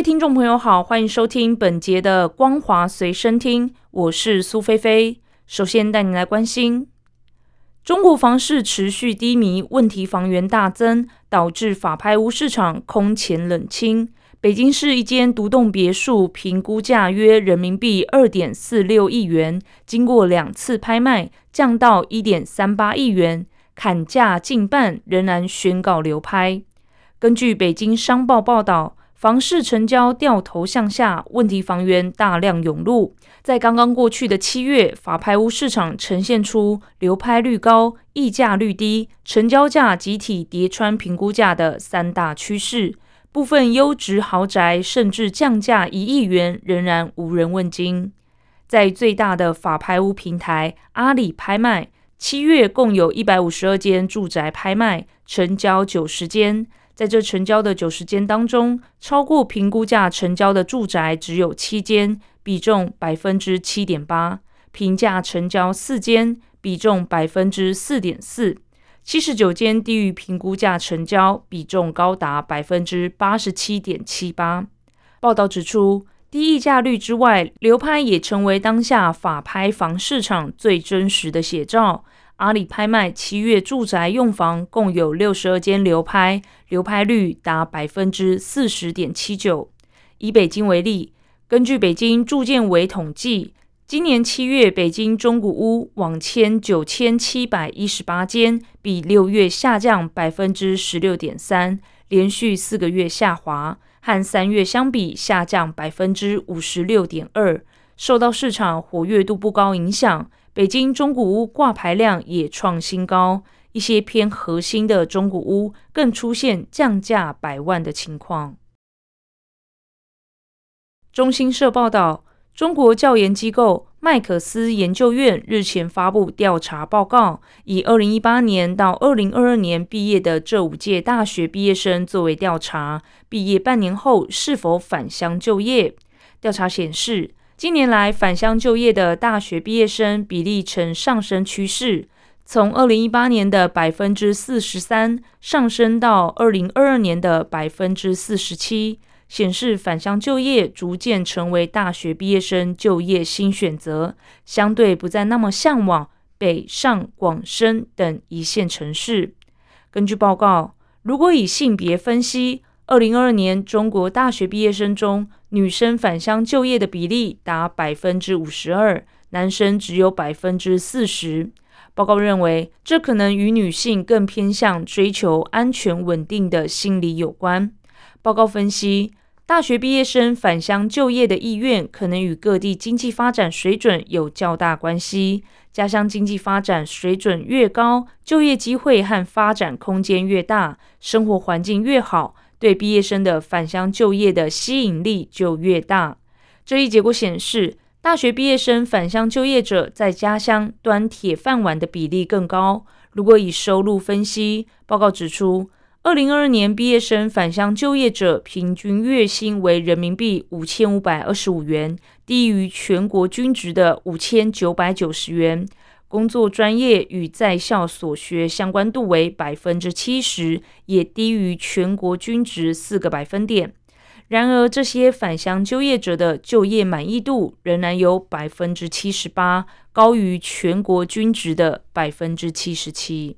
位听众朋友好，欢迎收听本节的《光华随身听》，我是苏菲菲。首先带你来关心。中国房市持续低迷，问题房源大增，导致法拍屋市场空前冷清。北京市一间独栋别墅评估价约人民币二点四六亿元，经过两次拍卖，降到一点三八亿元，砍价近半，仍然宣告流拍。根据北京商报报道。房市成交掉头向下，问题房源大量涌入。在刚刚过去的七月，法拍屋市场呈现出流拍率高、溢价率低、成交价集体跌穿评估价的三大趋势。部分优质豪宅甚至降价一亿元，仍然无人问津。在最大的法拍屋平台阿里拍卖，七月共有一百五十二间住宅拍卖，成交九十间。在这成交的九十间当中，超过评估价成交的住宅只有七间，比重百分之七点八；平价成交四间，比重百分之四点四；七十九间低于评估价成交，比重高达百分之八十七点七八。报道指出，低溢价率之外，流拍也成为当下法拍房市场最真实的写照。阿里拍卖七月住宅用房共有六十二间流拍，流拍率达百分之四十点七九。以北京为例，根据北京住建委统计，今年七月北京中古屋网签九千七百一十八间，比六月下降百分之十六点三，连续四个月下滑，和三月相比下降百分之五十六点二。受到市场活跃度不高影响。北京中古屋挂牌量也创新高，一些偏核心的中古屋更出现降价百万的情况。中新社报道，中国教研机构麦克斯研究院日前发布调查报告，以二零一八年到二零二二年毕业的这五届大学毕业生作为调查，毕业半年后是否返乡就业。调查显示。近年来，返乡就业的大学毕业生比例呈上升趋势，从二零一八年的百分之四十三上升到二零二二年的百分之四十七，显示返乡就业逐渐成为大学毕业生就业新选择，相对不再那么向往北上广深等一线城市。根据报告，如果以性别分析，二零二二年中国大学毕业生中，女生返乡就业的比例达百分之五十二，男生只有百分之四十。报告认为，这可能与女性更偏向追求安全稳定的心理有关。报告分析，大学毕业生返乡就业的意愿可能与各地经济发展水准有较大关系。家乡经济发展水准越高，就业机会和发展空间越大，生活环境越好。对毕业生的返乡就业的吸引力就越大。这一结果显示，大学毕业生返乡就业者在家乡端铁饭碗的比例更高。如果以收入分析，报告指出，二零二二年毕业生返乡就业者平均月薪为人民币五千五百二十五元，低于全国均值的五千九百九十元。工作专业与在校所学相关度为百分之七十，也低于全国均值四个百分点。然而，这些返乡就业者的就业满意度仍然有百分之七十八，高于全国均值的百分之七十七。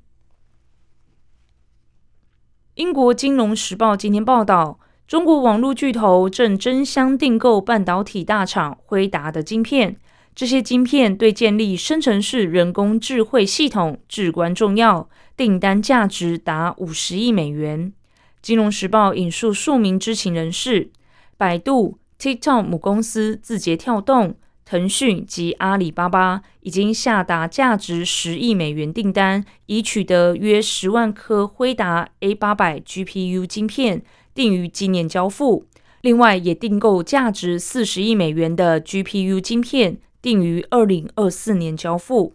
英国金融时报今天报道，中国网络巨头正争相订购半导体大厂辉达的晶片。这些晶片对建立生成式人工智慧系统至关重要，订单价值达五十亿美元。金融时报引述数名知情人士，百度、TikTok 母公司字节跳动、腾讯及阿里巴巴已经下达价值十亿美元订单，已取得约十万颗辉达 A 八百 GPU 晶片，定于今年交付。另外，也订购价值四十亿美元的 GPU 晶片。定于二零二四年交付。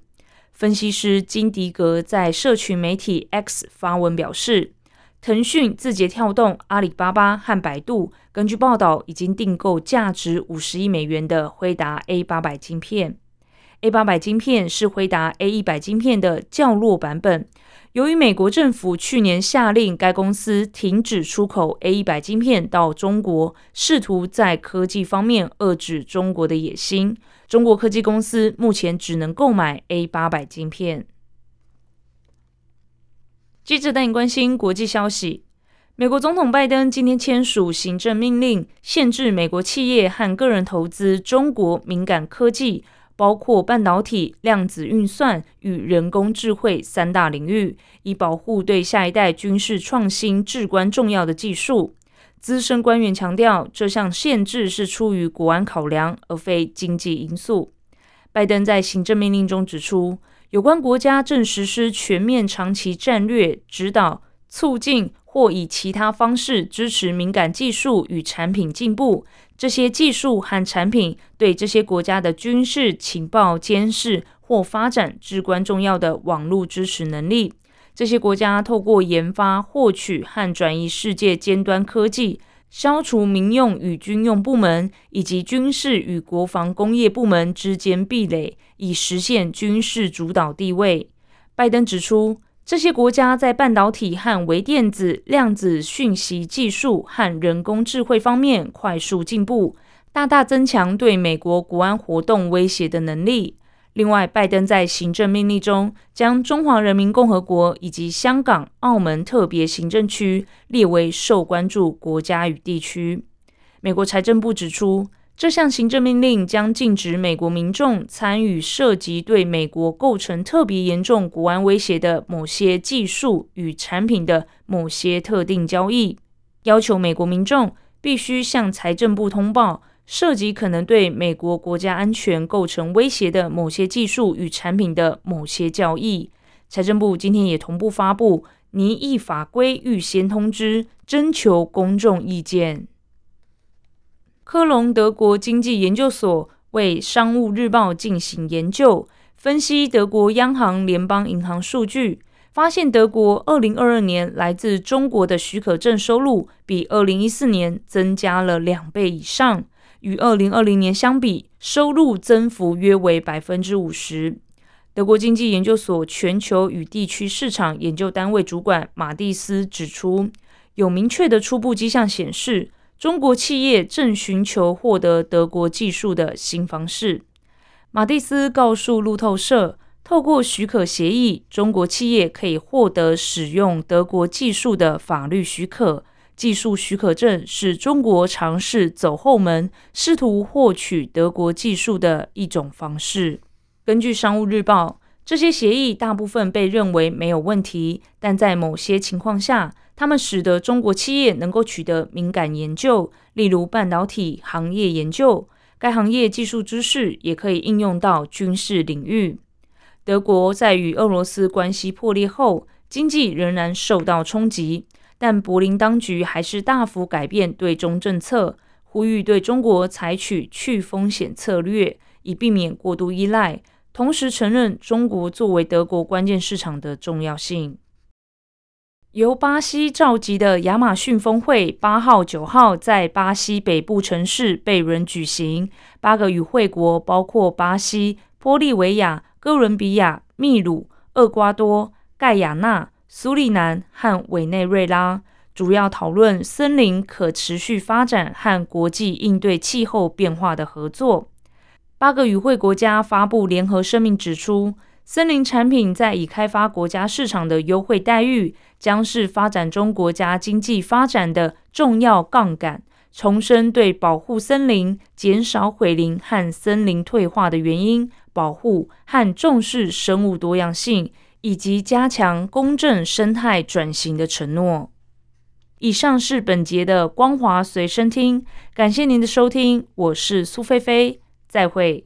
分析师金迪格在社群媒体 X 发文表示，腾讯、字节跳动、阿里巴巴和百度根据报道已经订购价值五十亿美元的辉达 A 八百晶片。A 八百晶片是辉达 A 一百晶片的较弱版本。由于美国政府去年下令该公司停止出口 A 一百晶片到中国，试图在科技方面遏制中国的野心。中国科技公司目前只能购买 A 八百晶片。记者带你关心国际消息：美国总统拜登今天签署行政命令，限制美国企业和个人投资中国敏感科技，包括半导体、量子运算与人工智慧三大领域，以保护对下一代军事创新至关重要的技术。资深官员强调，这项限制是出于国安考量，而非经济因素。拜登在行政命令中指出，有关国家正实施全面长期战略指导，促进或以其他方式支持敏感技术与产品进步。这些技术和产品对这些国家的军事情报监视或发展至关重要的网络支持能力。这些国家透过研发、获取和转移世界尖端科技，消除民用与军用部门以及军事与国防工业部门之间壁垒，以实现军事主导地位。拜登指出，这些国家在半导体和微电子、量子讯息技术和人工智慧方面快速进步，大大增强对美国国安活动威胁的能力。另外，拜登在行政命令中将中华人民共和国以及香港、澳门特别行政区列为受关注国家与地区。美国财政部指出，这项行政命令将禁止美国民众参与涉及对美国构成特别严重国安威胁的某些技术与产品的某些特定交易，要求美国民众必须向财政部通报。涉及可能对美国国家安全构成威胁的某些技术与产品的某些交易，财政部今天也同步发布拟议法规预先通知，征求公众意见。科隆德国经济研究所为《商务日报》进行研究，分析德国央行联邦银行数据，发现德国二零二二年来自中国的许可证收入比二零一四年增加了两倍以上。与二零二零年相比，收入增幅约为百分之五十。德国经济研究所全球与地区市场研究单位主管马蒂斯指出，有明确的初步迹象显示，中国企业正寻求获得德国技术的新方式。马蒂斯告诉路透社，透过许可协议，中国企业可以获得使用德国技术的法律许可。技术许可证是中国尝试走后门，试图获取德国技术的一种方式。根据《商务日报》，这些协议大部分被认为没有问题，但在某些情况下，它们使得中国企业能够取得敏感研究，例如半导体行业研究。该行业技术知识也可以应用到军事领域。德国在与俄罗斯关系破裂后，经济仍然受到冲击。但柏林当局还是大幅改变对中政策，呼吁对中国采取去风险策略，以避免过度依赖。同时承认中国作为德国关键市场的重要性。由巴西召集的亚马逊峰会，八号、九号在巴西北部城市贝伦举行。八个与会国包括巴西、玻利维亚、哥伦比亚、秘鲁、厄瓜多、盖亚纳。苏利南和委内瑞拉主要讨论森林可持续发展和国际应对气候变化的合作。八个与会国家发布联合声明，指出森林产品在已开发国家市场的优惠待遇将是发展中国家经济发展的重要杠杆。重申对保护森林、减少毁林和森林退化的原因、保护和重视生物多样性。以及加强公正生态转型的承诺。以上是本节的光华随身听，感谢您的收听，我是苏菲菲，再会。